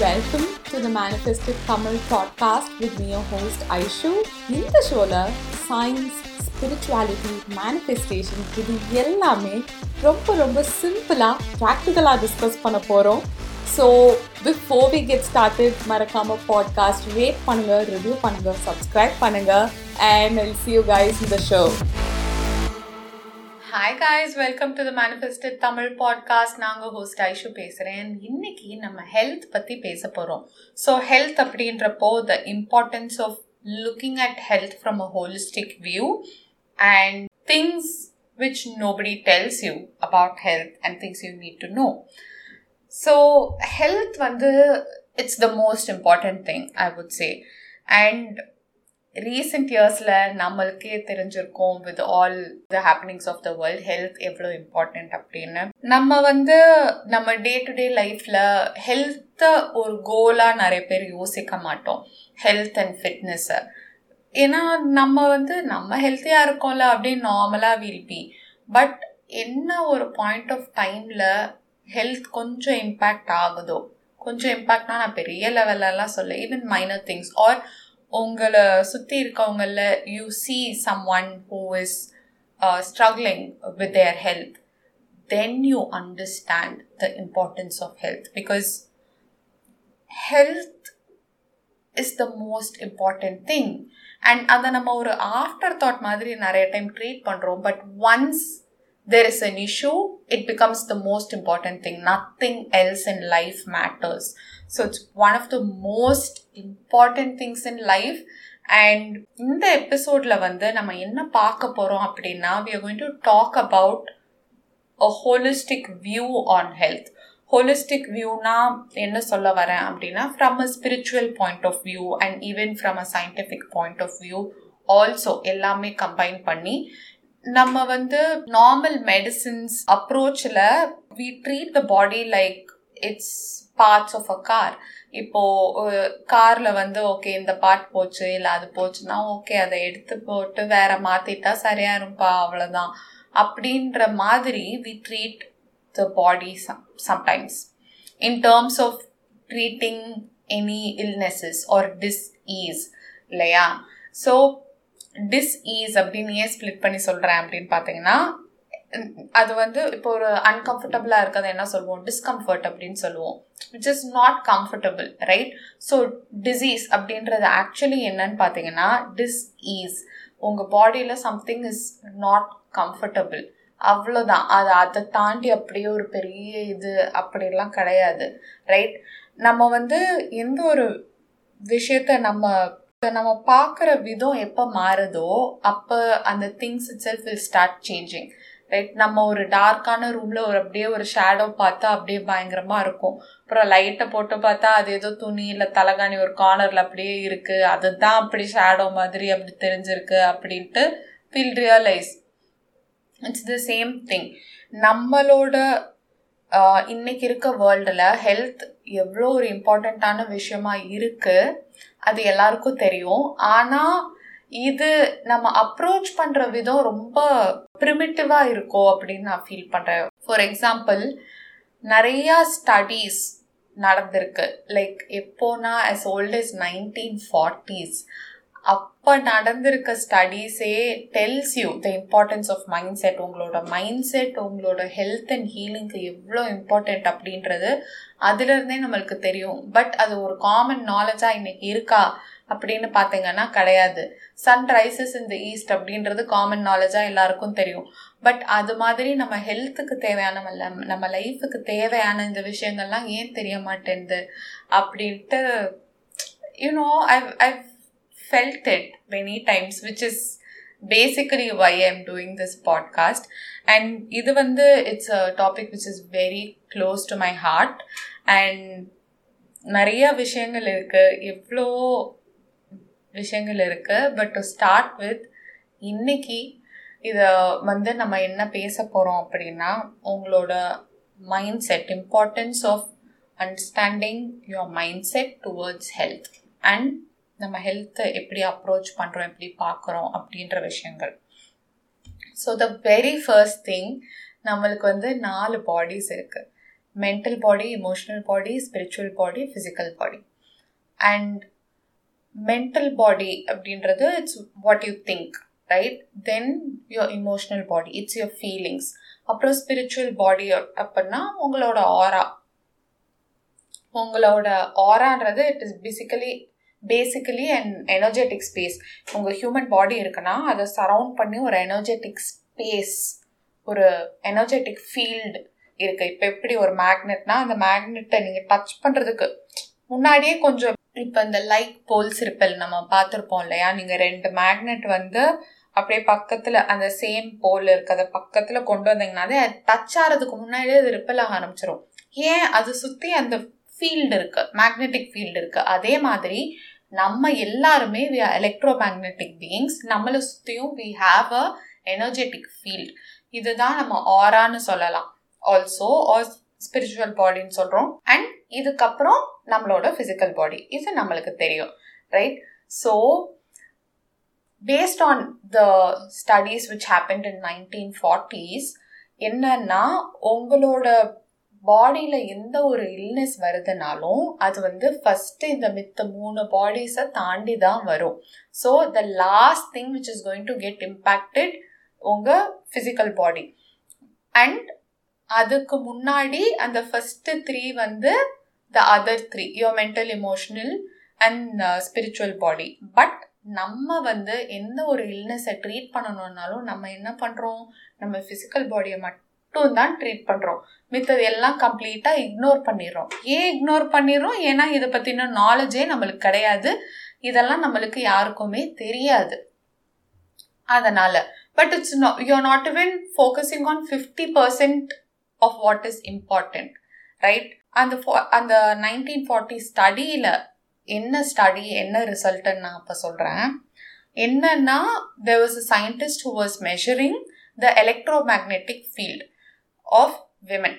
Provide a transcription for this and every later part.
Welcome to the Manifested Tamil podcast with me, your host Aishu. இந்த ஷோல science spirituality manifestation இது எல்லாமே ரொம்ப ரொம்ப சிம்பிளாக ப்ராக்டிக்கலாக டிஸ்கஸ் பண்ண போகிறோம் so before we get started மறக்காம பாட்காஸ்ட் ரேட் பண்ணுங்க ரிவ்யூ பண்ணுங்க சப்ஸ்கிரைப் பண்ணுங்க and I'll see you guys இந்த show hi guys welcome to the manifested Tamil podcast நாங்கள் ஹோஸ்ட் ஐஷு பேசுகிறேன் இன்னைக்கு நம்ம ஹெல்த் பற்றி பேச போகிறோம் ஸோ ஹெல்த் அப்படின்றப்போ the importance of looking at health from a holistic view and things which nobody tells you about health and things you need to know so health வந்து it's the most important thing I would say and recent இயர்ஸில் நம்மளுக்கே தெரிஞ்சிருக்கோம் with all the happenings of the world health எவ்வளோ important அப்படின்னு. நம்ம வந்து நம்ம day to day லைஃப்பில் ஹெல்த்தை ஒரு கோலாக நிறைய பேர் யோசிக்க மாட்டோம். ஹெல்த் அண்ட் ஃபிட்னஸ்ஸை ஏன்னா நம்ம வந்து நம்ம ஹெல்த்தியாக இருக்கோம்ல அப்படின்னு நார்மலாக வில் பி பட் என்ன ஒரு பாயிண்ட் ஆஃப் டைமில் ஹெல்த் கொஞ்சம் இம்பேக்ட் ஆகுதோ? கொஞ்சம் இம்பேக்ட்னா நான் பெரிய லெவல்லலாம் சொல்ல ஈவன் மைனர் திங்ஸ் ஆர் உங்களை சுற்றி இருக்கவங்கள you see someone who is struggling with their health then you understand the importance of health because health is the most important thing and அதை நம்ம ஒரு ஆஃப்டர் தாட் மாதிரி நிறைய டைம் ட்ரீட் பண்ணுறோம் but once there is an issue it becomes the most important thing nothing else in life matters so it's one of the most important things in life and இந்த எபிசோடில் வந்து நம்ம என்ன பார்க்க போகிறோம் அப்படின்னா we are going to talk about a holistic view on health holistic வியூனா என்ன சொல்ல வரேன் அப்படின்னா from a spiritual point of view and even from a scientific point of view also எல்லாமே கம்பைன் பண்ணி நம்ம வந்து normal medicines அப்ரோச்சில் we treat the body like it's parts of a car இப்போ காரில் வந்து ஓகே இந்த பார்ட் போச்சு இல்லை அது போச்சுன்னா ஓகே அதை எடுத்து போட்டு வேற மாற்றிட்டா சரியா இருப்பா அவ்வளோதான் அப்படின்ற மாதிரி we treat the body sometimes in terms of treating any illnesses or disease இல்லையா? ஸோ டிஸ் ஈஸ் அப்படின்னு ஏன் ஸ்ப்ளிட் பண்ணி சொல்கிறேன் அப்படின்னு பார்த்தீங்கன்னா அது வந்து இப்போ ஒரு அன்கம்ஃபர்டபுளாக இருக்கிறத என்ன சொல்லுவோம் டிஸ்கம்ஃபர்ட் அப்படின்னு சொல்லுவோம். Which is not comfortable right so disease அப்படின்றது ஆக்சுவலி என்னன்னு பார்த்தீங்கன்னா டிஸ் ஈஸ் உங்கள் பாடியில் சம்திங் இஸ் நாட் கம்ஃபர்டபுள் அவ்வளோதான் அது அதை தாண்டி அப்படியே ஒரு பெரிய இது அப்படிலாம் கிடையாது ரைட் நம்ம வந்து எந்த ஒரு விஷயத்த நம்ம நம்ம பார்க்குற விதம் எப்போ மாறுதோ அப்போ அந்த things itself will start changing right நம்ம ஒரு டார்க்கான ரூமில் ஒரு அப்படியே ஒரு ஷேடோ பார்த்தா அப்படியே பயங்கரமாக இருக்கும். அப்புறம் லைட்டை போட்டு பார்த்தா அது ஏதோ துணி இல்லை தலைகாணி ஒரு கார்னரில் அப்படியே இருக்குது அதுதான் அப்படி ஷேடோ மாதிரி அப்படி தெரிஞ்சிருக்கு அப்படின்ட்டு feel realize it's the same thing நம்மளோட இன்னைக்கு இருக்க வேர்ல்டில் ஹெல்த் எவ்வளோ ஒரு இம்பார்ட்டண்ட்டான விஷயமா இருக்குது அது எல்லாருக்கும் தெரியும். ஆனால் இது நம்ம அப்ரோச் பண்ணுற விதம் ரொம்ப ப்ரிமிட்டிவா இருக்கோ அப்படின்னு நான் ஃபீல் பண்ணுறேன் ஃபார் எக்ஸாம்பிள் நிறையா ஸ்டடீஸ் நடந்திருக்கு. லைக் எப்போனா as old is nineteen forties அப்போ நடந்திருக்க ஸ்டடீஸே tells you the importance of mindset உங்களோட மைண்ட் செட் உங்களோட ஹெல்த் அண்ட் ஹீலிங்க்கு எவ்வளோ இம்பார்ட்டண்ட் அப்படின்றது அதுலேருந்தே நம்மளுக்கு தெரியும். பட் அது ஒரு காமன் நாலேஜாக இன்னைக்கு இருக்கா? அப்படின்னு பார்த்தீங்கன்னா கிடையாது. Sun rises in the east அப்படின்றது காமன் நாலேஜாக எல்லாருக்கும் தெரியும். பட் அது மாதிரி நம்ம ஹெல்த்துக்கு தேவையான நம்ம லைஃபுக்கு தேவையான இந்த விஷயங்கள்லாம் ஏன் தெரிய மாட்டேங்குது அப்படின்ட்டு you know I I felt it many times which is basically why I'm doing this podcast and இது வந்து it's a topic which is very close to my heart and நிறைய விஷயங்கள் இருக்குது எவ்வளோ விஷயங்கள் இருக்குது பட் டு ஸ்டார்ட் வித் இன்னைக்கு இதை வந்து நம்ம என்ன பேச போகிறோம் அப்படின்னா உங்களோட mindset importance of understanding your mindset towards health and நம்ம ஹெல்த்தை எப்படி அப்ரோச் பண்ணுறோம் எப்படி பார்க்குறோம் அப்படின்ற விஷயங்கள். So the very first thing நம்மளுக்கு வந்து நாலு பாடிஸ் இருக்குது mental body emotional body spiritual body physical body and mental body அப்படின்றது it's what you think right then your emotional body it's your feelings அப்புறம் ஸ்பிரிச்சுவல் பாடி அப்படின்னா உங்களோட aura உங்களோட ஆரான்றது it is basically basically and energetic space உங்கள் human body இருக்குன்னா அதை surround பண்ணி ஒரு எனர்ஜெட்டிக் ஸ்பேஸ் ஒரு எனர்ஜெட்டிக் ஃபீல்டு இருக்குது இப்போ எப்படி ஒரு மேக்னெட்னா அந்த மேக்னெட்டை நீங்கள் டச் பண்ணுறதுக்கு முன்னாடியே கொஞ்சம் இப்போ இந்த லைக் போல்ஸ் ரிப்பல் நம்ம பார்த்துருப்போம் இல்லையா? நீங்கள் ரெண்டு மேக்னெட் வந்து அப்படியே பக்கத்தில் அந்த சேம் போல் இருக்கிறத பக்கத்தில் கொண்டு வந்தீங்கன்னா அது டச் ஆகிறதுக்கு முன்னாடியே அது ரிப்பல் ஆக ஆரம்பிச்சிடும் ஏன்? அது சுற்றி அந்த ஃபீல்டு இருக்குது மேக்னெட்டிக் ஃபீல்டு இருக்குது அதே மாதிரி நம்ம எல்லாருமே we are electromagnetic beings நம்மளை சுற்றியும் we have a energetic field இதுதான் நம்ம ஆரான்னு சொல்லலாம். ஆல்சோ ஆர் ஸ்பிரிச்சுவல் பாடின்னு சொல்கிறோம் அண்ட் இதுக்கப்புறம் நம்மளோட ஃபிசிக்கல் பாடி இது நம்மளுக்கு தெரியும். Right so based on the studies which happened in nineteen forties என்னன்னா உங்களோட பாடியில் எந்த ஒரு இல்னஸ் வருதுனாலும் அது வந்து ஃபஸ்ட்டு இந்த மித்த மூணு பாடிஸை தாண்டி தான் வரும். So the last thing which is going to get impacted உங்கள் ஃபிசிக்கல் பாடி அண்ட் அதுக்கு முன்னாடி அந்த ஃபஸ்ட்டு த்ரீ வந்து the other three your mental emotional and spiritual body but நம்ம வந்து எந்த ஒரு இல்னஸை ட்ரீட் பண்ணணும்னாலும் நம்ம என்ன பண்ணுறோம் நம்ம ஃபிசிக்கல் பாடியை மட்டும் தான் ட்ரீட் பண்ணுறோம் மித்தது எல்லாம் கம்ப்ளீட்டாக இக்னோர் பண்ணிடுறோம். ஏன் இக்னோர் பண்ணிடுறோம்? ஏன்னா இதை பற்றின நாலேஜே நம்மளுக்கு கிடையாது. இதெல்லாம் நம்மளுக்கு யாருக்குமே தெரியாது. அதனால. But it's you're not even focusing on fifty percent of what is important right அந்த அந்த நைன்டீன் ஃபார்ட்டி ஸ்டடியில் என்ன ஸ்டடி என்ன ரிசல்ட்டுன்னு நான் அப்போ சொல்கிறேன் என்னன்னா there was a scientist who was measuring the electromagnetic field of women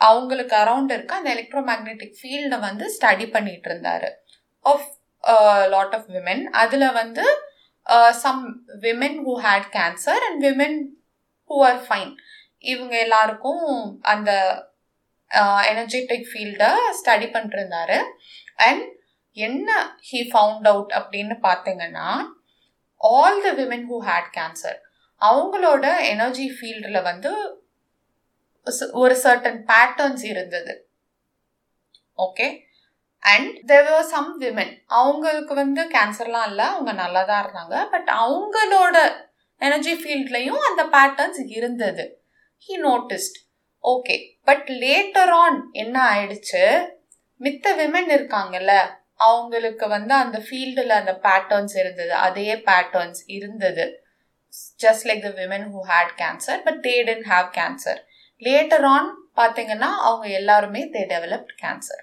அவங்களுக்கு அரவுண்ட் இருக்க அந்த எலக்ட்ரோ மேக்னெட்டிக் ஃபீல்டை வந்து ஸ்டடி பண்ணிட்டு இருந்தாரு. ஆஃப் லாட் ஆஃப் விமென் அதில் வந்து some women who had cancer and women who are fine இவங்க எல்லாருக்கும் அந்த எனர்ஜெட்டிக் ஃபீல்டை ஸ்டடி பண்ணிருந்தாரு அண்ட் என்ன ஹீ ஃபவுண்ட் அவுட் அப்படின்னு பார்த்தீங்கன்னா all the women who had cancer அவங்களோட எனர்ஜி ஃபீல்டில் வந்து ஒரு சர்டன் பேட்டர்ன்ஸ் இருந்தது. Okay and there are some women அவங்களுக்கு வந்து கேன்சர்லாம் இல்லை அவங்க நல்லா தான் இருந்தாங்க. பட் அவங்களோட எனர்ஜி ஃபீல்ட்லேயும் அந்த பேட்டர்ன்ஸ் இருந்தது. He noticed okay but later on என்ன ஆயிடுச்சு? மித்த விமன் இருக்காங்கல்ல அவங்களுக்கு வந்து அந்த ஃபீல்டில் அந்த பேட்டர்ன்ஸ் இருந்தது. அதே பேட்டர்ன்ஸ் இருந்தது. Just like the women who had cancer but they tend have cancer later on பார்த்தீங்கன்னா அவங்க எல்லாருமே they developed cancer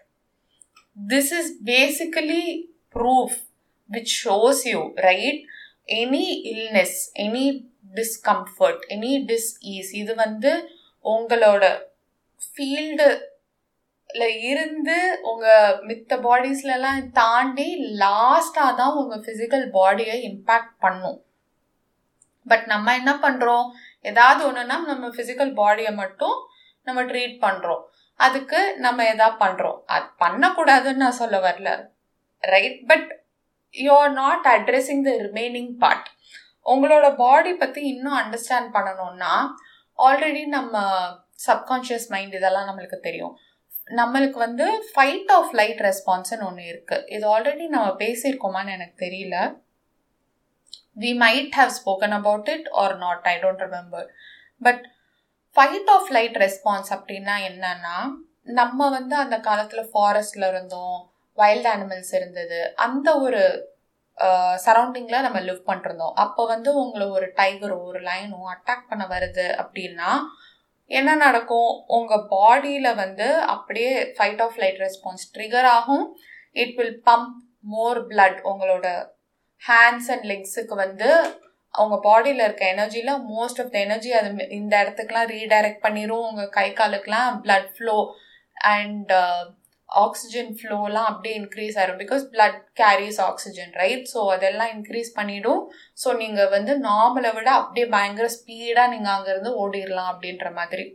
this is basically proof which shows you right any illness any discomfort any disease இது வந்து உங்களோட ஃபீல்டுல இருந்து உங்கள் மித்த பாடிஸ்லலாம் தாண்டி லாஸ்டாக தான் உங்கள் ஃபிசிக்கல் பாடியை இம்பேக்ட் பண்ணும். பட் நம்ம என்ன பண்ணுறோம் ஏதாவது ஒன்றுனா நம்ம ஃபிசிக்கல் பாடியை மட்டும் நம்ம ட்ரீட் பண்ணுறோம் அதுக்கு நம்ம எதா பண்ணுறோம் அது பண்ணக்கூடாதுன்னு நான் சொல்ல வரல. Right but you are not addressing the remaining part உங்களோட பாடி பற்றி இன்னும் அண்டர்ஸ்டாண்ட் பண்ணணும்னா ஆல்ரெடி நம்ம சப்கான்ஷியஸ் மைண்ட் இதெல்லாம் நம்மளுக்கு தெரியும். நம்மளுக்கு வந்து ஃபைட் ஆஃப் லைட் ரெஸ்பான்ஸ்னு ஒன்று இருக்குது இது ஆல்ரெடி நம்ம பேசியிருக்கோமான்னு எனக்கு தெரியல. We might have spoken about it or not I don't remember but fight or flight response அப்படின்னா என்னன்னா நம்ம வந்து அந்த காலத்தில் ஃபாரஸ்டில் இருந்தோம். வைல்ட் அனிமல்ஸ் இருந்தது. அந்த ஒரு சரௌண்டிங்கில் நம்ம லிவ் பண்ணிருந்தோம். அப்போ வந்து உங்களை ஒரு டைகரோ ஒரு லைனோ அட்டாக் பண்ண வருது அப்படின்னா என்ன நடக்கும்? உங்கள் பாடியில் வந்து அப்படியே fight of flight response trigger ஆகும். It will pump more blood உங்களோட ஹேண்ட்ஸ் அண்ட் லெக்ஸுக்கு வந்து அவங்க பாடியில் இருக்க எனர்ஜியில் மோஸ்ட் ஆஃப் த எனர்ஜி அது இந்த இடத்துக்குலாம் ரீடைரக்ட் பண்ணிடும் உங்கள் கை காலுக்கெலாம் பிளட் ஃப்ளோ அண்ட் ஆக்சிஜன் ஃப்ளோலாம் அப்படியே இன்க்ரீஸ் ஆகிடும் because blood carries oxygen right so அதெல்லாம் இன்க்ரீஸ் பண்ணிடும். ஸோ நீங்கள் வந்து நார்மலை விட அப்படியே பயங்கர ஸ்பீடாக நீங்கள் அங்கேருந்து ஓடிடலாம் அப்படின்ற மாதிரி.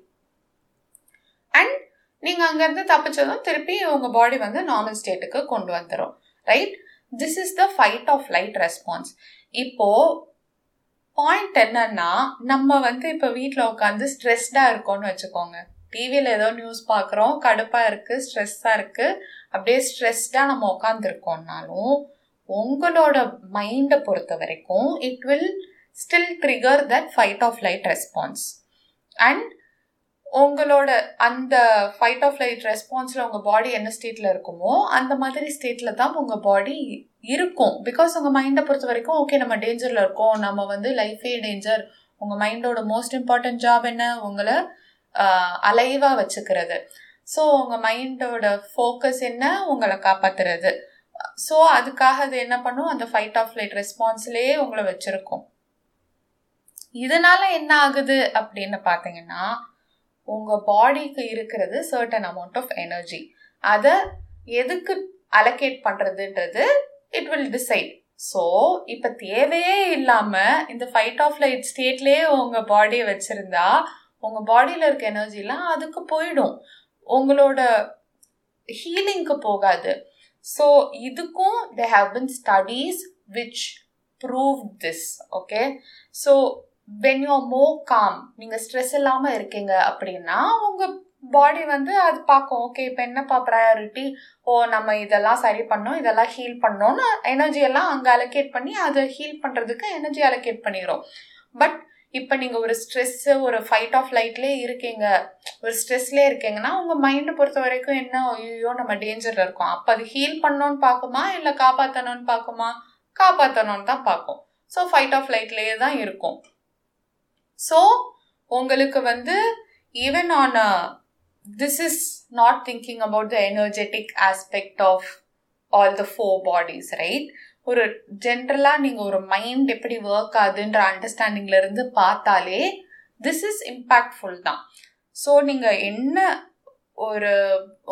அண்ட் நீங்கள் அங்கேருந்து தப்பிச்சதும் திருப்பி உங்கள் பாடி வந்து நார்மல் ஸ்டேட்டுக்கு கொண்டு வந்துடும் right this is the fight or flight response இப்போது பாயிண்ட் என்னன்னா நம்ம வந்து இப்போ வீட்டில் உட்காந்து ஸ்ட்ரெஸ்டாக இருக்கோம்னு வச்சுக்கோங்க. டிவியில் ஏதோ நியூஸ் பார்க்குறோம். கடுப்பாக இருக்குது ஸ்ட்ரெஸ்ஸாக இருக்குது அப்படியே ஸ்ட்ரெஸ்டாக நம்ம உட்காந்துருக்கோம்னாலும் உங்களோட மைண்டை பொறுத்த வரைக்கும் it will still trigger that fight or flight response and உங்களோட அந்த ஃபைட் ஆஃப் லைட் ரெஸ்பான்ஸில் உங்கள் பாடி என்ன ஸ்டேட்டில் இருக்குமோ அந்த மாதிரி ஸ்டேட்டில் தான் உங்கள் பாடி இருக்கும். பிகாஸ் உங்கள் மைண்டை பொறுத்த வரைக்கும் ஓகே நம்ம டேஞ்சரில் இருக்கோம். நம்ம வந்து லைஃபே டேஞ்சர் உங்கள் மைண்டோட மோஸ்ட் இம்பார்ட்டன்ட் ஜாப் என்ன? உங்களை அலைவாக வச்சுக்கிறது. ஸோ உங்கள் மைண்டோட ஃபோக்கஸ் என்ன? உங்களை காப்பாற்றுறது ஸோ அதுக்காக அது என்ன பண்ணும்? அந்த ஃபைட் ஆஃப் லைட் ரெஸ்பான்ஸ்லேயே உங்களை வச்சுருக்கோம். இதனால என்ன ஆகுது அப்படின்னு பார்த்தீங்கன்னா உங்கள் பாடிக்கு இருக்கிறது சர்டன் அமௌண்ட் ஆஃப் எனர்ஜி அதை எதுக்கு அலோகேட் பண்ணுறதுன்றது இட் வில் டிசைட் ஸோ இப்போ தேவையே இல்லாமல் இந்த ஃபைட் ஆஃப் லைட் ஸ்டேட்லேயே உங்கள் பாடியை வச்சுருந்தா உங்கள் பாடியில் இருக்க எனர்ஜிலாம் அதுக்கு போயிடும். உங்களோட ஹீலிங்க்கு போகாது. ஸோ இதுக்கும் they have been studies which prove this okay so when you more calm நீங்கள் ஸ்ட்ரெஸ் இல்லாமல் இருக்கீங்க அப்படின்னா உங்கள் பாடி வந்து அது பார்க்கும். ஓகே இப்போ என்னப்பா ப்ரையாரிட்டி ஓ நம்ம இதெல்லாம் சரி பண்ணோம் இதெல்லாம் ஹீல் பண்ணோன்னு எனர்ஜி எல்லாம் அங்கே அலோகேட் பண்ணி அதை ஹீல் பண்ணுறதுக்கு எனர்ஜி அலோகேட் பண்ணிடும் பட் இப்போ நீங்கள் ஒரு ஸ்ட்ரெஸ்ஸு ஒரு ஃபைட் ஆஃப் லைட்லேயே இருக்கீங்க. ஒரு ஸ்ட்ரெஸ்லேயே இருக்கீங்கன்னா உங்கள் மைண்டை பொறுத்த வரைக்கும் என்ன ஐயோ நம்ம டேஞ்சரில் இருக்கோம். அப்போ அது ஹீல் பண்ணோன்னு பார்க்குமா? இல்லை காப்பாற்றணும்னு பார்க்குமா? காப்பாற்றணும்னு தான் பார்க்கும். ஸோ ஃபைட் ஆஃப் லைட்லேயே தான் இருக்கும். ஸோ உங்களுக்கு வந்து even on this is not thinking about the energetic aspect of all the four bodies right ஒரு ஜென்ரலாக நீங்கள் ஒரு மைண்ட் எப்படி ஒர்க் ஆகுதுன்ற அண்டர்ஸ்டாண்டிங்லேருந்து பார்த்தாலே திஸ் இஸ் இம்பேக்ட்ஃபுல் தான். ஸோ நீங்கள் என்ன ஒரு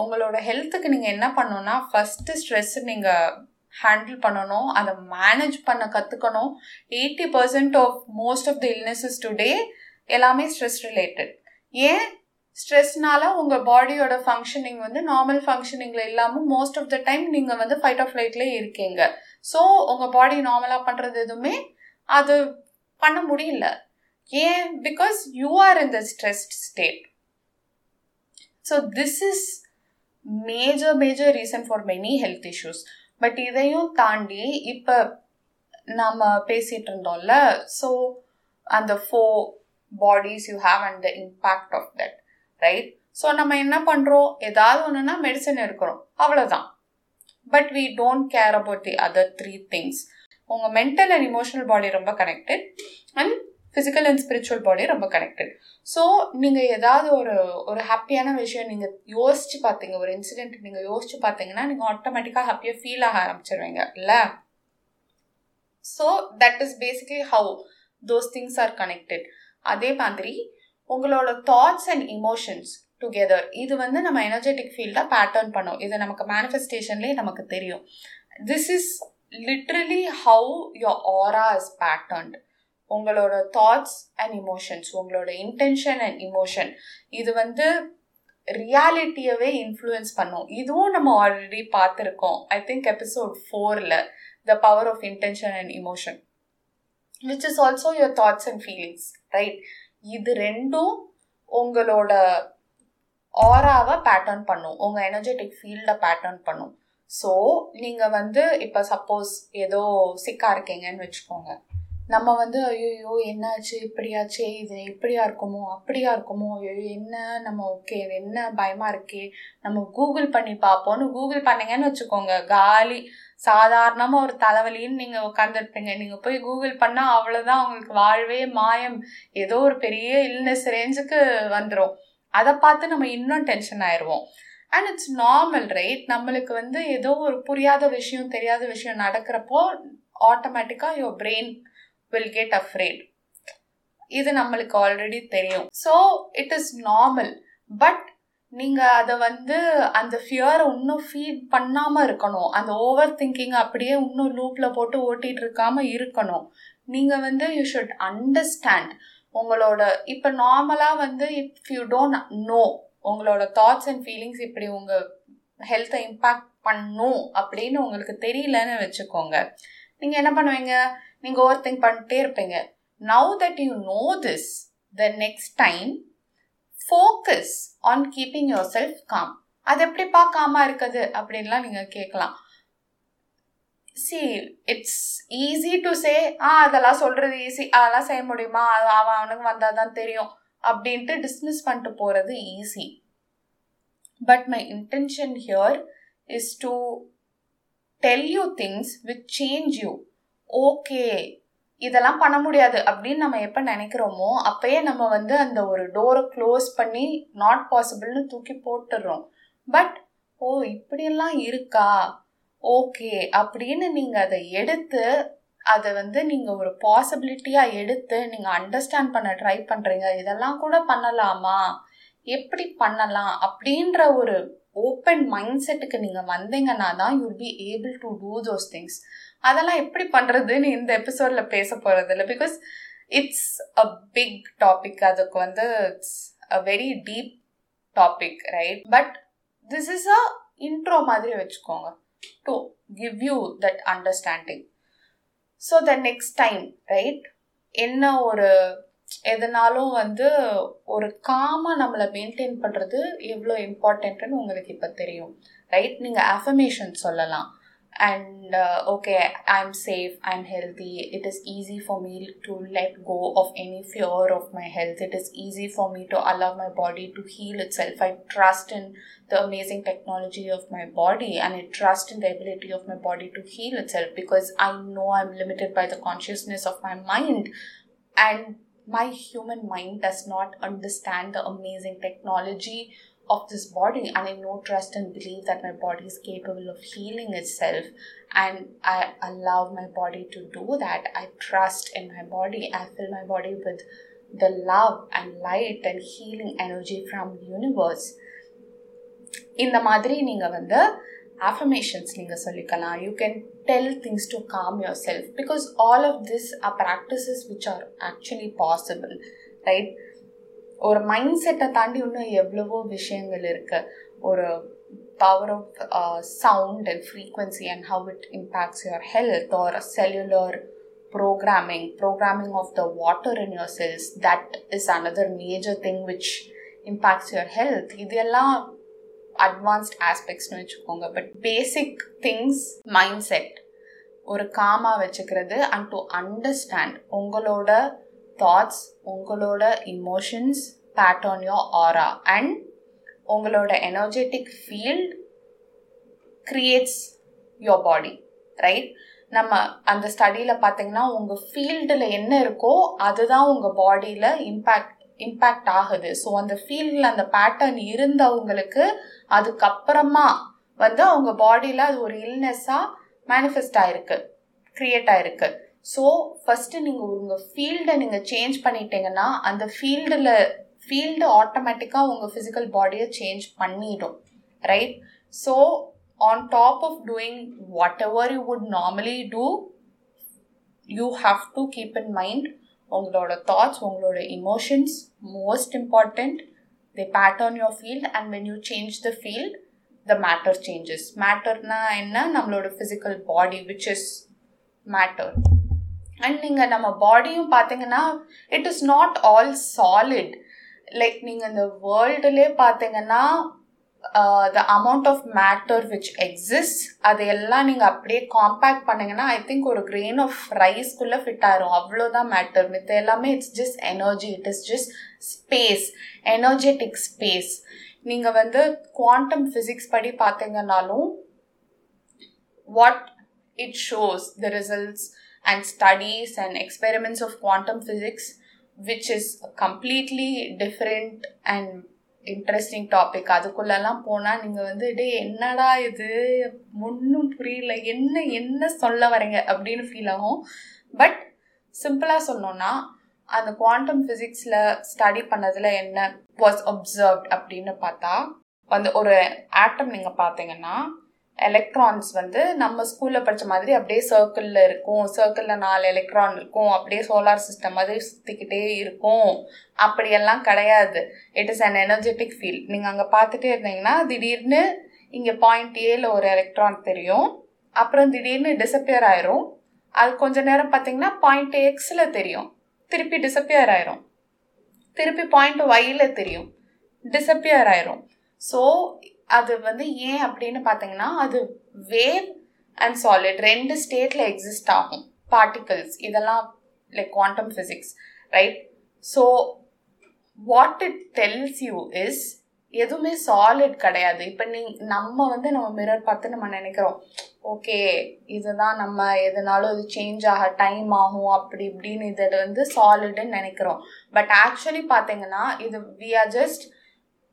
உங்களோட ஹெல்த்துக்கு நீங்கள் என்ன பண்ணணும்னா ஃபஸ்ட்டு ஸ்ட்ரெஸ் நீங்கள் ஹேண்டில் பண்ணணும் அதை மேனேஜ் பண்ண கற்றுக்கணும் eighty percent of most of the illnesses today எல்லாமே ஸ்ட்ரெஸ் ரிலேட்டட் ஏன்? ஸ்ட்ரெஸ்னால உங்கள் பாடியோட ஃபங்க்ஷனிங் வந்து நார்மல் ஃபங்க்ஷனிங்கில் இல்லாமல் மோஸ்ட் ஆஃப் த டைம் நீங்கள் வந்து ஃபைட் ஆஃப் ஃப்ளைட்லேயே இருக்கீங்க. ஸோ உங்கள் பாடி நார்மலாக பண்ணுறது எதுவுமே அது பண்ண முடியல. ஏன்? Because you are in the stressed state so this is major major reason for many health issues but இதையும் தாண்டி இப்போ நம்ம பேசிகிட்டு இருந்தோம்ல ஸோ அந்த four bodies you have and the impact of that right so நம்ம என்ன பண்ணுறோம் ஏதாவது ஒன்றுனா மெடிசன் எடுக்கிறோம். அவ்வளோதான் but we don't care about the other three things உங்கள் மென்டல் அண்ட் இமோஷனல் பாடி ரொம்ப connected and physical and spiritual body ரொம்ப கனெக்டட் ஸோ நீங்கள் ஏதாவது ஒரு ஒரு ஹாப்பியான விஷயம் நீங்கள் யோசிச்சு பார்த்தீங்க ஒரு இன்சிடென்ட் நீங்கள் யோசிச்சு பார்த்தீங்கன்னா நீங்கள் ஆட்டோமேட்டிக்காக ஹாப்பியாக ஃபீல் ஆக ஆரம்பிச்சிருவீங்க இல்லை? So that is basically how those things are connected அதே மாதிரி உங்களோட தாட்ஸ் அண்ட் இமோஷன்ஸ் டுகெதர் இது வந்து நம்ம எனர்ஜெட்டிக் ஃபீல்டாக பேட்டர்ன் பண்ணோம். இது நமக்கு மேனிஃபெஸ்டேஷன்லேயே நமக்கு தெரியும். This is literally how your aura is patterned உங்களோட தாட்ஸ் அண்ட் இமோஷன்ஸ் உங்களோட இன்டென்ஷன் அண்ட் இமோஷன் இது வந்து ரியாலிட்டியவே இன்ஃப்ளூயன்ஸ் பண்ணும். இதுவும் நம்ம ஆல்ரெடி பார்த்துருக்கோம். ஐ திங்க் எபிசோட் ஃபோரில் the power of intention and emotion which is also your thoughts and feelings right இது ரெண்டும் உங்களோட ஆராவை பேட்டர்ன் பண்ணும். உங்கள் எனர்ஜெட்டிக் ஃபீல்டை பேட்டர்ன் பண்ணும். ஸோ நீங்கள் வந்து இப்போ சப்போஸ் ஏதோ சிக்காக இருக்கீங்கன்னு வச்சுக்கோங்க. நம்ம வந்து ஐயோ என்னாச்சு? இப்படியாச்சு இது இப்படியா இருக்குமோ? அப்படியா இருக்குமோ? ஐயோ என்ன? நம்ம ஓகே இது என்ன பயமாக இருக்கே? நம்ம கூகுள் பண்ணி பார்ப்போம்னு கூகுள் பண்ணீங்கன்னு வச்சுக்கோங்க. காலி சாதாரணமாக ஒரு தலைவலின்னு நீங்கள் உட்காந்துருப்பீங்க நீங்கள் போய் கூகுள் பண்ணால் அவ்வளோதான் உங்களுக்கு வாழ்வே மாயம். ஏதோ ஒரு பெரிய இல்னஸ் ரேஞ்சுக்கு வந்துடும் அதை பார்த்து நம்ம இன்னும் டென்ஷன் ஆயிடுவோம் அண்ட் இட்ஸ் நார்மல் ரைட் நம்மளுக்கு வந்து ஏதோ ஒரு புரியாத விஷயம் தெரியாத விஷயம் நடக்கிறப்போ ஆட்டோமேட்டிக்காக your brain will get afraid இது நம்மளுக்கு ஆல்ரெடி தெரியும். So it is normal but நீங்கள் அதை வந்து அந்த ஃபியரை இன்னும் ஃபீட் பண்ணாமல் இருக்கணும். அந்த ஓவர் திங்கிங் அப்படியே இன்னும் லூப்பில் போட்டு ஓட்டிகிட்டு இருக்காமல் இருக்கணும். நீங்கள் வந்து யூ ஷுட் அண்டர்ஸ்டாண்ட் உங்களோட இப்போ நார்மலாக வந்து இஃப் யூ டோன்ட் நோ உங்களோட தாட்ஸ் அண்ட் ஃபீலிங்ஸ் இப்படி உங்கள் ஹெல்த்தை இம்பேக்ட் பண்ணும் அப்படின்னு உங்களுக்கு தெரியலன்னு வச்சுக்கோங்க. நீங்கள் என்ன பண்ணுவீங்க? நீங்கள் ஓவர் திங்க் பண்ணிட்டே இருப்பீங்க. Now that you know this the next time focus on keeping yourself calm அது எப்படிப்பா பார்க்காம இருக்குது அப்படின்லாம் நீங்கள் கேட்கலாம். See it's easy to say ah அதெல்லாம் சொல்கிறது ஈஸி அதெல்லாம் செய்ய முடியுமா? அது அவன் அவனுக்கு வந்தால் தான் தெரியும். அப்படின்ட்டு டிஸ்மிஸ் பண்ணிட்டு போகிறது easy but my intention here is to tell you things with change you okay இதெல்லாம் பண்ண முடியாது அப்படின்னு நம்ம எப்போ நினைக்கிறோமோ அப்பயே நம்ம வந்து அந்த ஒரு டோரை க்ளோஸ் பண்ணி நாட் பாசிபிள்னு தூக்கி போட்டுடுறோம் பட் ஓ இப்படியெல்லாம் இருக்கா? ஓகே அப்படின்னு நீங்கள் அதை எடுத்து அதை வந்து நீங்கள் ஒரு பாசிபிலிட்டியாக எடுத்து நீங்கள் அண்டர்ஸ்டாண்ட் பண்ண ட்ரை பண்ணுறீங்க இதெல்லாம் கூட பண்ணலாமா? எப்படி பண்ணலாம்? அப்படின்ற ஒரு ஓப்பன் மைண்ட் செட்டுக்கு நீங்கள் வந்தீங்கன்னா தான் you be able to do those things அதெல்லாம் எப்படி பண்ணுறதுன்னு இந்த எபிசோடில் பேச போகிறது இல்லை because it's a big topic அதுக்கு வந்து it's a very deep topic right but this is a intro மாதிரி வச்சுக்கோங்க. To give you that understanding so the next time right என்ன ஒரு எதனாலும் வந்து ஒரு காமாக நம்மளை மெயின்டைன் பண்ணுறது எவ்வளோ இம்பார்ட்டன்ட்டுன்னு உங்களுக்கு இப்போ தெரியும். ரைட் நீங்கள் அஃபமேஷன் சொல்லலாம். And uh, okay i'm safe i'm healthy. It is easy for me to let go of any fear of my health. It is easy for me to allow my body to heal itself. I trust in the amazing technology of my body and i trust in the ability of my body to heal itself because i know i'm limited by the consciousness of my mind. And my human mind does not understand the amazing technology of this body and i know trust and believe that my body is capable of healing itself and i allow my body to do that i trust in my body i fill my body with the love and light and healing energy from the universe இந்த மாதிரி நீங்கள் வந்து affirmations நீங்கள் சொல்லிக்கலாம் you can tell things to calm yourself because all of this are practices which are actually possible right ஒரு mind செட்டை தாண்டி இன்னும் எவ்வளவோ விஷயங்கள் இருக்கு. ஒரு power of sound and frequency and how it impacts your health or cellular programming programming of the water in your cells that is another major thing which impacts your health. இதெல்லாம் advanced ஆஸ்பெக்ட்ஸ்னு வச்சுக்கோங்க. But basic things mind set ஒரு காமாக வச்சுக்கிறது and to understand உங்களோட thoughts உங்களோட emotions pattern your aura and உங்களோட energetic field creates your body right நம்ம அந்த ஸ்டடியில் பார்த்தீங்கன்னா உங்கள் ஃபீல்டில் என்ன இருக்கோ அதுதான் உங்கள் பாடியில் இம்பேக்ட் இம்பேக்ட் ஆகுது. ஸோ அந்த ஃபீல்டில் அந்த பேட்டர்ன் இருந்தவங்களுக்கு அதுக்கப்புறமா வந்து அவங்க பாடியில் அது ஒரு இல்னஸ்ஸாக மேனிஃபெஸ்ட் ஆயிருக்கு க்ரியேட் ஆயிருக்கு. ஸோ ஃபஸ்ட்டு நீங்கள் உங்கள் ஃபீல்டை நீங்கள் சேஞ்ச் பண்ணிட்டீங்கன்னா அந்த ஃபீல்டில் ஃபீல்டு ஆட்டோமேட்டிக்காக உங்கள் ஃபிசிக்கல் பாடியை சேஞ்ச் பண்ணிடும் right so on top of doing whatever you would normally do you have to keep in mind உங்களோட தாட்ஸ் உங்களோட emotions most important they pattern your field and when you change the field the matter changes மேட்டர்னா என்ன? நம்மளோட physical body which is matter and நீங்கள் நம்ம பாடியும் பார்த்தீங்கன்னா it is not all solid like நீங்கள் இந்த வேர்ல்டுலே பார்த்தீங்கன்னா the amount of matter which exist அதையெல்லாம் நீங்கள் அப்படியே காம்பேக்ட் பண்ணிங்கன்னா ஐ திங்க் ஒரு கிரெயின் ஆஃப் ரைஸ்க்குள்ளே ஃபிட் ஆயிரும். அவ்வளோதான் மேட்டர் மித்த எல்லாமே it's just energy it is just space energetic space நீங்கள் வந்து குவாண்டம் ஃபிசிக்ஸ் படி பார்த்தீங்கன்னாலும் what it shows the results and studies and experiments of quantum physics which is completely different and interesting topic அதுக்குள்ளெல்லாம் போனால் நீங்கள் வந்து டே என்னடா இது? ஒன்றும் புரியல. என்ன என்ன சொல்ல வரீங்க? அப்படின்னு ஃபீல் ஆகும். பட் சிம்பிளாக சொன்னோன்னா அந்த குவாண்டம் ஃபிசிக்ஸில் ஸ்டடி பண்ணதில் என்ன வாஸ் அப்சர்வ்ட் அப்படின்னு பார்த்தா வந்து ஒரு ஆட்டம் நீங்கள் பார்த்தீங்கன்னா எலக்ட்ரான்ஸ் வந்து நம்ம ஸ்கூலில் படித்த மாதிரி அப்படியே சர்க்கிளில் இருக்கும். சர்க்கிளில் நாலு எலக்ட்ரான் இருக்கும். அப்படியே சோலார் சிஸ்டம் மாதிரி சுற்றிக்கிட்டே இருக்கும். அப்படியெல்லாம் கிடையாது. It is an energetic field நீங்கள் அங்கே பார்த்துட்டே இருந்தீங்கன்னா திடீர்னு இங்கே பாயிண்ட் ஏல ஒரு எலக்ட்ரான் தெரியும். அப்புறம் திடீர்னு டிசப்பியர் ஆயிரும். அது கொஞ்ச நேரம் பார்த்தீங்கன்னா பாயிண்ட் எக்ஸில் தெரியும். திருப்பி டிசப்பியர் ஆயிரும். திருப்பி பாயிண்ட் ஒய்ல தெரியும். டிசப்பியர் ஆயிரும். ஸோ அது வந்து ஏன் அப்படின்னு பார்த்தீங்கன்னா அது வேவ் அண்ட் சாலிட் ரெண்டு ஸ்டேட்ல எக்ஸிஸ்ட் ஆகும். பார்ட்டிகல்ஸ் இதெல்லாம் like quantum physics right so what it tells you is எதுவுமே சாலிட் கிடையாது. இப்போ நீ நம்ம வந்து நம்ம மிரர் பார்த்து நம்ம நினைக்கிறோம் ஓகே இதுதான் நம்ம எதுனாலும் இது சேஞ்ச் ஆக டைம் ஆகும் அப்படி இப்படின்னு இதை வந்து சாலிடுன்னு நினைக்கிறோம். பட் ஆக்சுவலி பார்த்தீங்கன்னா இது we are just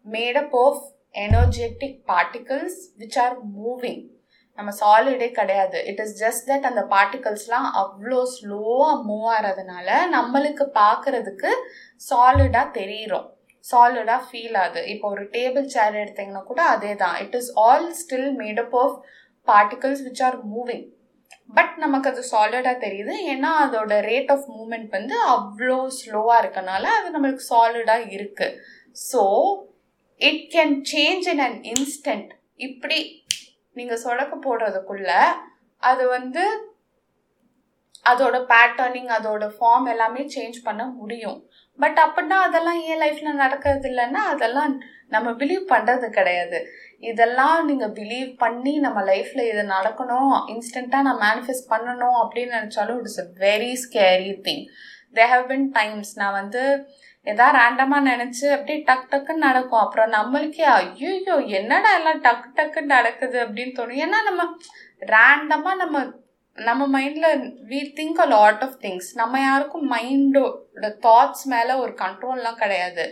made up of energetic particles which are moving நம்ம சாலிடே கிடையாது. இட் இஸ் ஜஸ்ட் தட் அந்த பார்ட்டிகல்ஸ்லாம் அவ்வளோ ஸ்லோவாக மூவ் ஆகிறதுனால நம்மளுக்கு பார்க்குறதுக்கு சாலிடாக தெரியிறோம். சாலிடாக ஃபீல் ஆகுது. இப்போ ஒரு டேபிள் சேர் எடுத்தீங்கன்னா கூட அதே தான் it is all still made up of particles which are moving but நமக்கு அது சாலிடாக தெரியுது. ஏன்னா அதோட ரேட் ஆஃப் மூமெண்ட் வந்து அவ்வளோ ஸ்லோவாக இருக்கனால அது நம்மளுக்கு சாலிடாக இருக்குது so it can change in an instant இப்படி நீங்கள் சொடக்கு போடுறதுக்குள்ள அது வந்து அதோட பேட்டர்னிங் அதோட ஃபார்ம் எல்லாமே சேஞ்ச் பண்ண முடியும். பட் அப்படின்னா அதெல்லாம் ஏன் லைஃப்பில் நடக்கிறது இல்லைன்னா அதெல்லாம் நம்ம பிலீவ் பண்ணுறது கிடையாது. இதெல்லாம் நீங்கள் பிலீவ் பண்ணி நம்ம லைஃப்பில் இது நடக்கணும் இன்ஸ்டண்ட்டாக நான் மேனிஃபெஸ்ட் பண்ணணும் அப்படின்னு நினச்சாலும் it's a very scary thing they have been times நான் வந்து ஏதாவது ரேண்டமாக நினச்சி அப்படியே டக் டக்குன்னு நடக்கும். அப்புறம் நம்மளுக்கே ஐயோ என்னடா எல்லாம் டக்கு டக்குன்னு நடக்குது அப்படின்னு தோணும். ஏன்னா நம்ம ரேண்டமாக நம்ம நம்ம மைண்டில் we think a lot of things நம்ம யாருக்கும் மைண்டோட தாட்ஸ் மேலே ஒரு கண்ட்ரோல்லாம் கிடையாது.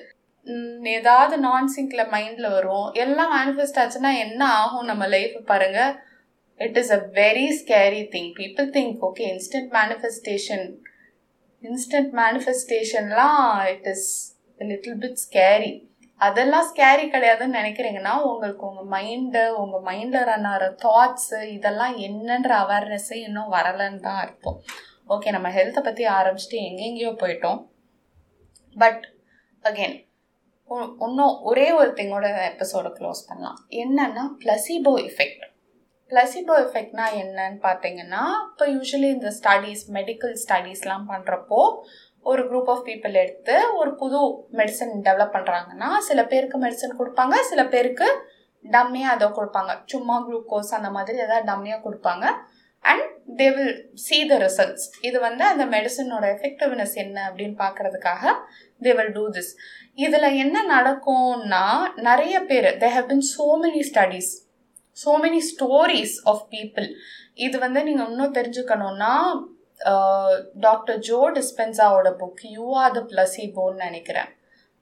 ஏதாவது நான் சிங்கில் மைண்டில் வரும். எல்லாம் மேனிஃபெஸ்ட் ஆச்சுன்னா என்ன ஆகும் நம்ம லைஃப் பாருங்க. It is a very scary thing people think okay instant manifestation instant மேனிஃபெஸ்டேஷன்லாம் it is little bit scary அதெல்லாம் ஸ்கேரி கிடையாதுன்னு நினைக்கிறீங்கன்னா உங்களுக்கு உங்கள் மைண்டு உங்கள் மைண்டில் ரன் ஆகிற தாட்ஸு இதெல்லாம் என்னன்ற அவேர்னஸ்ஸே இன்னும் வரலன்னு தான் அர்த்தம். ஓகே நம்ம ஹெல்த்தை பற்றி ஆரம்பிச்சுட்டு எங்கெங்கேயோ போயிட்டோம். பட் அகெயின் இன்னும் ஒரே ஒரு திங்கோட எபிசோட க்ளோஸ் பண்ணலாம். என்னன்னா பிளசிபோ எஃபெக்ட் பிளசிபோ எஃபெக்ட்னா என்னன்னு பார்த்தீங்கன்னா இப்போ யூஸ்வலி இந்த ஸ்டடீஸ் மெடிக்கல் ஸ்டடீஸ்லாம் பண்ணுறப்போ ஒரு குரூப் ஆஃப் பீப்புள் எடுத்து ஒரு புது மெடிசன் டெவலப் பண்ணுறாங்கன்னா சில பேருக்கு மெடிசன் கொடுப்பாங்க சில பேருக்கு டம்மியாக அதை கொடுப்பாங்க. சும்மா குளுக்கோஸ் அந்த மாதிரி ஏதாவது டம்மியாக கொடுப்பாங்க. And they will see the results இது வந்து அந்த மெடிசனோட எஃபெக்டிவ்னஸ் என்ன அப்படின்னு பார்க்கறதுக்காக தே வில் டூ திஸ் இதில் என்ன நடக்கும்னா நிறைய பேர் they have been so many studies so many stories of people இது வந்து நீங்கள் இன்னும் தெரிஞ்சுக்கணும்னா டாக்டர் ஜோ டிஸ்பென்சாவோட புக் யூ ஆர் த பிளஸிபோன்னு நினைக்கிறேன்.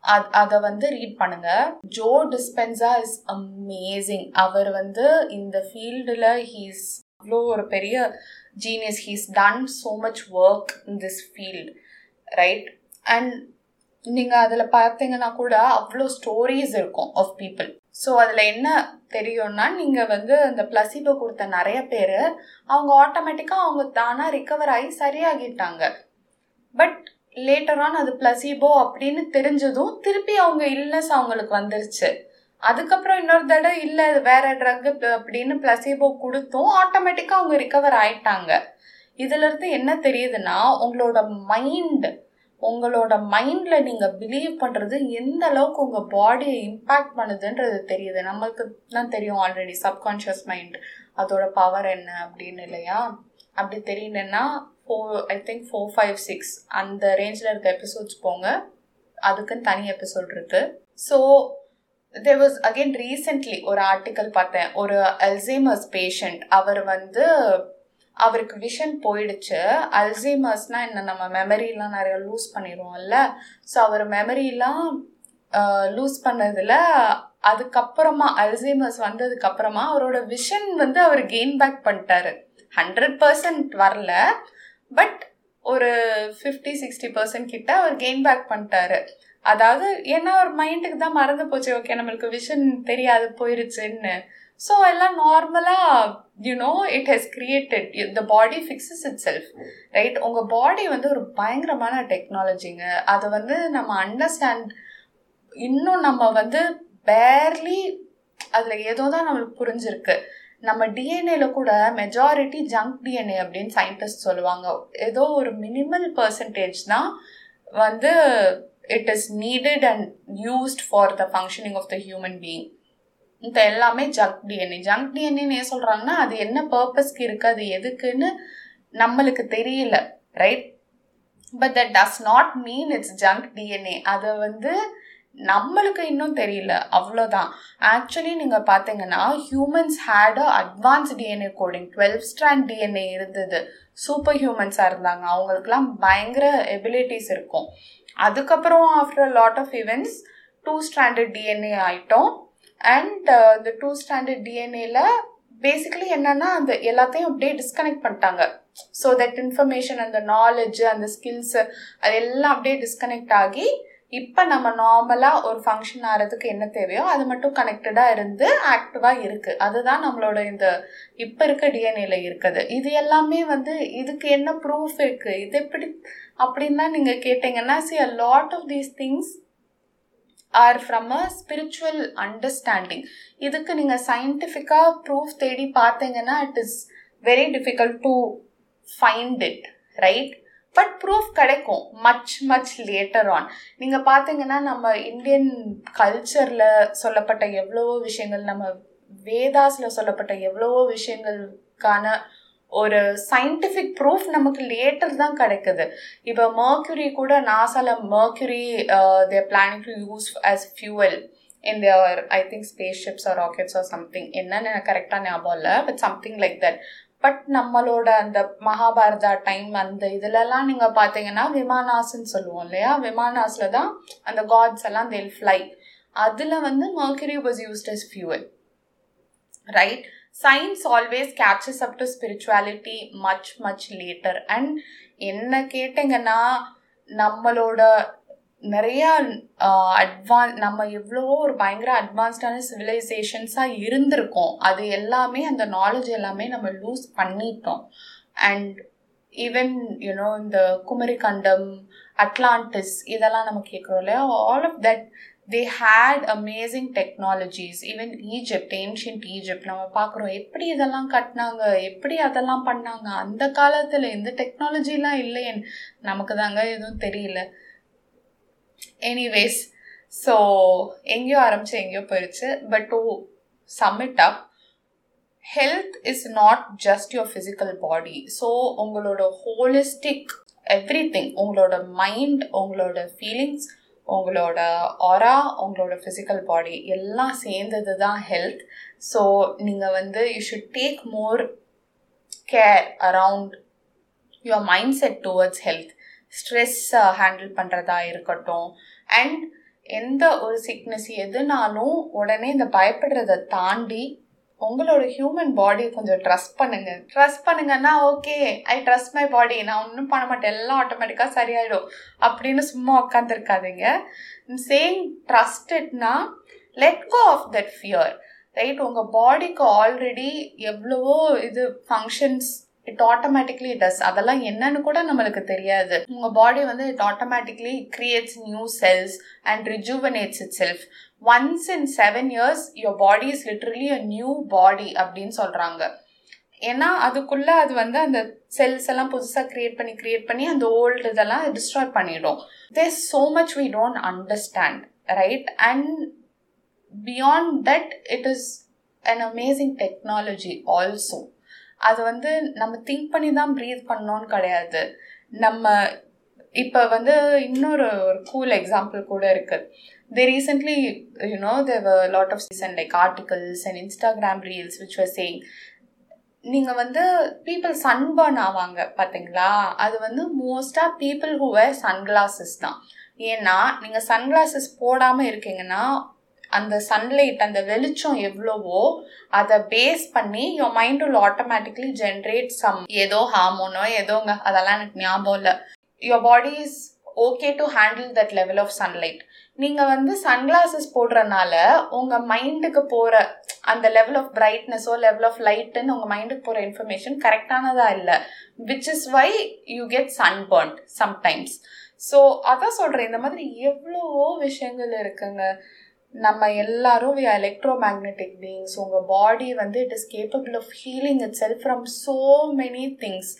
அது அதை வந்து ரீட் பண்ணுங்க. ஜோ டிஸ்பென்சா இஸ் அமேசிங் அவர் வந்து இந்த ஃபீல்டில் ஹீஸ் அவ்வளோ ஒரு பெரிய genius he's done so much work in this field right and நீங்கள் அதில் பார்த்தீங்கன்னா கூட அவ்வளோ ஸ்டோரிஸ் இருக்கும் ஆஃப் பீப்புள் ஸோ அதில் என்ன தெரியும்னா நீங்கள் வந்து அந்த பிளசிபோ கொடுத்த நிறைய பேர் அவங்க ஆட்டோமேட்டிக்காக அவங்க தானாக ரிக்கவர் ஆகி சரியாகிட்டாங்க. பட் லேட்டர் ஆன் அது பிளசிபோ அப்படின்னு தெரிஞ்சதும் திருப்பி அவங்க இல்னஸ் அவங்களுக்கு வந்துருச்சு. அதுக்கப்புறம் இன்னொரு தடவை இல்லை வேற ட்ரக் அப்படின்னு பிளசிபோ கொடுத்தும் ஆட்டோமேட்டிக்காக அவங்க ரிக்கவர் ஆயிட்டாங்க. இதுலேருந்து என்ன தெரியுதுன்னா உங்களோட மைண்ட் உங்களோட மைண்ட்ல நீங்க பிலீவ் பண்றது எந்த அளவுக்கு உங்க பாடியை இம்பேக்ட் பண்ணுதுன்றது தெரியுது. நம்மளுக்கு தான் தெரியும் ஆல்ரெடி சப்கான்ஷியஸ் மைண்ட் அதோட பவர் என்ன அப்படின்னு இல்லையா? அப்படி தெரியலன்னா four I think four five six அந்த ரேஞ்சில் இருக்க எபிசோட்ஸ் போங்க. அதுக்குன்னு தனி எபிசோட் இருக்கு. So there was again recently ஒரு ஆர்டிக்கல் பார்த்தேன். ஒரு அல்சைமர்ஸ் பேஷண்ட் அவர் வந்து அவருக்கு விஷன் போயிடுச்சு. அல்சைமர்ஸ்னால் என்ன நம்ம மெமரிலாம் நிறைய லூஸ் பண்ணிடுவோம்ல. ஸோ அவர் மெமரிலாம் லூஸ் பண்ணதில் அதுக்கப்புறமா அல்சைமர்ஸ் வந்ததுக்கப்புறமா அவரோட விஷன் வந்து அவர் கெயின் பேக் பண்ணிட்டாரு. ஹண்ட்ரட் பர்சன்ட் வரல. பட் ஒரு ஃபிஃப்டி சிக்ஸ்டி பர்சன்ட் கிட்ட அவர் கெயின் பேக் பண்ணிட்டாரு. அதாவது ஏன்னா ஒரு மைண்டுக்கு தான் மறந்து போச்சு. ஓகே நம்மளுக்கு விஷன் தெரியாது போயிருச்சுன்னு. ஸோ எல்லாம் நார்மலாக you know it has created the body fixes itself right உங்கள் பாடி வந்து ஒரு பயங்கரமான டெக்னாலஜிங்க அதை வந்து நம்ம அண்டர்ஸ்டாண்ட் இன்னும் நம்ம வந்து பேர்லி அதில் ஏதோ தான் நம்மளுக்கு புரிஞ்சிருக்கு. நம்ம டிஎன்ஏல கூட மெஜாரிட்டி ஜங்க் டிஎன்ஏ அப்படின்னு சயின்டிஸ்ட் சொல்லுவாங்க. ஏதோ ஒரு மினிமல் பர்சன்டேஜ் தான் வந்து it is needed and used for the functioning of the human being இந்த எல்லாமே ஜங்க் டிஎன்ஏ ஜங்க் டிஎன்ஏன்னு ஏன் சொல்கிறாங்கன்னா அது என்ன பர்பஸ்க்கு இருக்குது அது எதுக்குன்னு நம்மளுக்கு தெரியல right but that does not mean it's junk DNA அதை வந்து நம்மளுக்கு இன்னும் தெரியல அவ்வளோதான் ஆக்சுவலி நீங்கள் பார்த்தீங்கன்னா humans had a advance DNA coding twelve strand DNA இருந்தது. சூப்பர் ஹியூமன்ஸாக இருந்தாங்க. அவங்களுக்குலாம் பயங்கர எபிலிட்டிஸ் இருக்கும். அதுக்கப்புறம் after lot of events two standard DNA ஆகிட்டோம் அண்ட் இந்த டூ ஸ்டாண்டர்ட் டிஎன்ஏல பேசிக்கலி என்னன்னா அந்த எல்லாத்தையும் அப்படியே டிஸ்கனெக்ட் பண்ணிட்டாங்க. ஸோ தட் இன்ஃபர்மேஷன் அந்த நாலேஜ் அந்த ஸ்கில்ஸ் அது எல்லாம் அப்படியே டிஸ்கனெக்ட் ஆகி இப்போ நம்ம நார்மலாக ஒரு ஃபங்க்ஷன் ஆகிறதுக்கு என்ன தேவையோ அது மட்டும் கனெக்டடாக இருந்து ஆக்டிவாக இருக்குது அதுதான் நம்மளோட இந்த இப்போ இருக்க டிஎன்ஏல இருக்குது. இது எல்லாமே வந்து இதுக்கு என்ன ப்ரூஃப் இருக்குது இது எப்படி அப்படின்னு நீங்கள் கேட்டிங்கன்னா see a lot of these things are from a spiritual understanding இதுக்கு நீங்கள் சயின்டிஃபிக்காக ப்ரூஃப் தேடி பார்த்தீங்கன்னா it is very difficult to find it right but proof கிடைக்கும் மச் மச் லேட்டர் ஆன் நீங்கள் பார்த்தீங்கன்னா நம்ம இந்தியன் கல்ச்சரில் சொல்லப்பட்ட எவ்வளவோ விஷயங்கள் நம்ம வேதாஸில் சொல்லப்பட்ட எவ்வளவோ விஷயங்களுக்கான ஒரு சயின்டிஃபிக் ப்ரூஃப் நமக்கு லேட்டர் தான் கிடைக்குது. இப்போ மர்க்யூரி கூட நாசால mercury they're planning to use as fuel in their I think space ships or rockets or something என்னன்னு எனக்கு கரெக்டாக ஞாபகம் இல்லை but something like that but நம்மளோட அந்த மகாபாரதா டைம் அந்த இதுலலாம் நீங்கள் பார்த்தீங்கன்னா விமானாஸ்ன்னு சொல்லுவோம் இல்லையா? விமானாஸில் தான் அந்த காட்ஸ் எல்லாம் தேல் ஃப்ளை அதில் வந்து mercury was used as fuel right science always catches up to spirituality much much later and என்ன கேட்டிங்கன்னா நம்மளோட நிறைய அட்வான்ஸ் நம்ம எவ்வளவோ ஒரு பயங்கர அட்வான்ஸ்டான சிவிலைசேஷன்ஸாக இருந்திருக்கோம். அது எல்லாமே அந்த நாலேஜ் எல்லாமே நம்ம லூஸ் பண்ணிட்டோம். அண்ட் ஈவன் யூனோ இந்த குமரிக்கண்டம் அட்லாண்டிஸ் இதெல்லாம் நம்ம கேட்குறோம் இல்லையா? All of that they had amazing technologies even Egypt ancient Egypt நம்ம பார்க்குறோம். எப்படி இதெல்லாம் கட்டினாங்க? எப்படி அதெல்லாம் பண்ணாங்க? அந்த காலத்தில் எந்த டெக்னாலஜிலாம் இல்லையேன்னு நமக்கு தாங்க எதுவும் தெரியல. எனிவேஸ் ஸோ எங்கேயோ ஆரம்பிச்சு எங்கேயோ போயிடுச்சு but to sum it up health is not just your physical body so உங்களோட ஹோலிஸ்டிக் எவ்ரி திங் உங்களோட மைண்ட் உங்களோட ஃபீலிங்ஸ் உங்களோட ஆரா உங்களோட ஃபிசிக்கல் பாடி எல்லாம் சேர்ந்தது தான் ஹெல்த் ஸோ நீங்கள் வந்து you should take more care around your mind set towards health stress handle பண்ணுறதா இருக்கட்டும். அண்ட் எந்த ஒரு சிக்னஸ் எதுனாலும் உடனே இந்த பயப்படுறதை தாண்டி உங்களோட ஹியூமன் பாடியை கொஞ்சம் ட்ரஸ்ட் பண்ணுங்க. ட்ரஸ்ட் பண்ணுங்கன்னா okay I trust my body நான் ஒன்றும் பண்ண மாட்டேன். எல்லாம் ஆட்டோமேட்டிக்காக சரியாயிடும். அப்படின்னு சும்மா உட்காந்துருக்காதீங்க same ட்ரஸ்டட்னா let go of that fear right உங்கள் பாடிக்கு ஆல்ரெடி எவ்வளவோ இது ஃபங்க்ஷன்ஸ் இட் ஆட்டோமேட்டிக்லி டஸ் அதெல்லாம் என்னன்னு கூட நம்மளுக்கு தெரியாது. உங்கள் பாடி வந்து it automatically creates new cells and rejuvenates itself once in seven years your body is literally a new body அப்படின்னு சொல்கிறாங்க ஏன்னா அதுக்குள்ளே அது வந்து அந்த செல்ஸ் எல்லாம் புதுசாக க்ரியேட் பண்ணி க்ரியேட் பண்ணி அந்த ஓல்டு இதெல்லாம் டிஸ்ட்ராய் பண்ணிடும். There so much we don't understand right and beyond that it is an amazing technology also அது வந்து நம்ம திங்க் பண்ணி தான் ப்ரீத் பண்ணோன்னு கிடையாது. நம்ம இப்போ வந்து இன்னொரு ஒரு கூல் எக்ஸாம்பிள் கூட இருக்குது they recently you know there were a lot of and like articles and instagram reels which were saying நீங்கள் வந்து பீப்புள் சன்பர்ன் ஆவாங்க பார்த்தீங்களா அது வந்து மோஸ்ட்டாக பீப்புள் ஹூ வேர் சன்கிளாசஸ் தான். ஏன்னா நீங்கள் சன்கிளாசஸ் போடாமல் இருக்கீங்கன்னா அந்த சன்லைட் அந்த வெளிச்சம் எவ்வளவோ அதை பேஸ் பண்ணி your mind will automatically generate some ஏதோ ஹார்மோனோ ஏதோங்க அதெல்லாம் எனக்கு ஞாபகம் இல்லை. Your body is okay to handle that level of sunlight நீங்கள் வந்து சன்கிளாசஸ் போடுறனால உங்கள் மைண்டுக்கு போகிற அந்த லெவல் ஆஃப் பிரைட்னஸோ லெவல் ஆஃப் லைட்டுன்னு உங்கள் மைண்டுக்கு போகிற இன்ஃபர்மேஷன் கரெக்டானதா இல்லை. Which is why you get sunburnt sometimes so அதான் சொல்கிறேன் இந்த மாதிரி எவ்வளவோ விஷயங்கள் இருக்குங்க. நம்ம எல்லாரும் வி எலக்ட்ரோ மேக்னெட்டிக் பீயிங்ஸ் உங்கள் பாடி வந்து it is capable of healing itself from so many things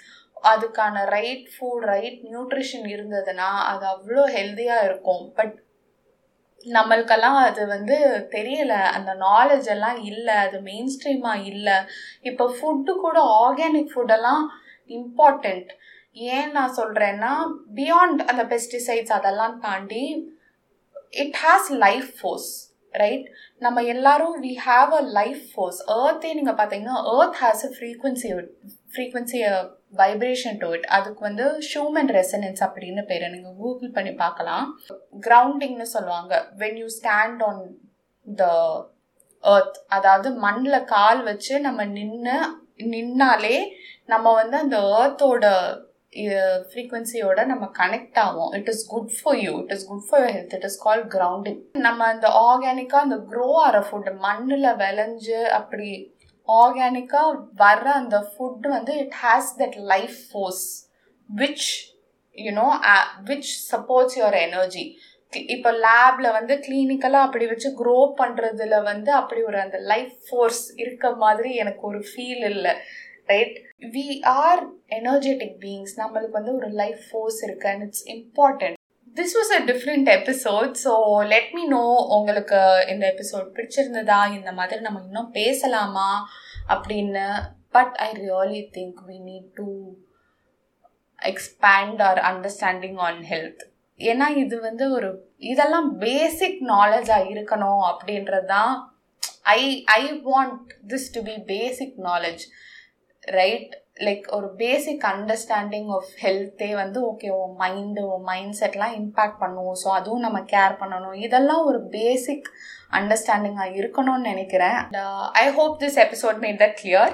அதுக்கான ரைட் ஃபுட் ரைட் நியூட்ரிஷன் இருந்ததுன்னா அது அவ்வளோ ஹெல்த்தியாக இருக்கும். பட் நம்மளுக்கெல்லாம் அது வந்து தெரியல. அந்த நாலேஜ் எல்லாம் இல்லை. அது மெயின் ஸ்ட்ரீமாக இல்லை. இப்போ ஃபுட்டு கூட ஆர்கானிக் ஃபுட்டெல்லாம் இம்பார்ட்டண்ட் ஏன் நான் சொல்கிறேன்னா பியாண்ட் அந்த பெஸ்டிசைட்ஸ் அதெல்லாம் தாண்டி it has life force right நம்ம எல்லாரும் we have a life force ஏர்த்தே நீங்கள் பார்த்தீங்கன்னா earth has a frequency frequency vibration to it அதுக்கு வந்து ஹியூமன் ரெசனன்ஸ் அப்படின்னு பேர். நீங்கள் கூகுள் பண்ணி பார்க்கலாம். கிரவுண்டிங்னு சொல்லுவாங்க. When you stand on the earth அதாவது மண்ணில் கால் வச்சு நம்ம நின்று நின்னாலே நம்ம வந்து அந்த ஏர்த்தோட ஃப்ரீக்வன்சியோட நம்ம கனெக்ட் ஆகும் it is good for you it is good for health it is call grounding நம்ம அந்த ஆர்கானிக்காக அந்த க்ரோ ஆகிற ஃபுட் மண்ணில் விளைஞ்சு அப்படி ஆர்கானிக்காக வர்ற அந்த ஃபுட் வந்து it has that life force which you know which supports your energy இப்போ லேப்ல வந்து கிளினிக்கலாக அப்படி வச்சு க்ரோ பண்ணுறதுல வந்து அப்படி ஒரு அந்த லைஃப் ஃபோர்ஸ் இருக்க மாதிரி எனக்கு ஒரு ஃபீல் இல்லை right we are energetic beings நம்மளுக்கு வந்து ஒரு லைஃப் ஃபோர்ஸ் இருக்கு and it's important this was a different episode so let me know உங்களுக்கு இந்த எபிசோட் பிடிச்சிருந்ததா? இந்த மாதிரி நம்ம இன்னும் பேசலாமா? அப்படின்னு. But I really think we need to expand our understanding on health ஏன்னா இது வந்து ஒரு இதெல்லாம் பேசிக் நாலேஜாக இருக்கணும் அப்படின்றது தான் I I want this to be basic knowledge right like ஒரு பேசிக் அண்டர்ஸ்டாண்டிங் ஆஃப் ஹெல்த்தே வந்து ஓகே உன் மைண்டு உன் மைண்ட் செட்லாம் இம்பேக்ட் பண்ணுவோம் ஸோ அதுவும் நம்ம கேர் பண்ணணும். இதெல்லாம் ஒரு பேசிக் அண்டர்ஸ்டாண்டிங்காக இருக்கணும்னு நினைக்கிறேன். I hope this episode made that clear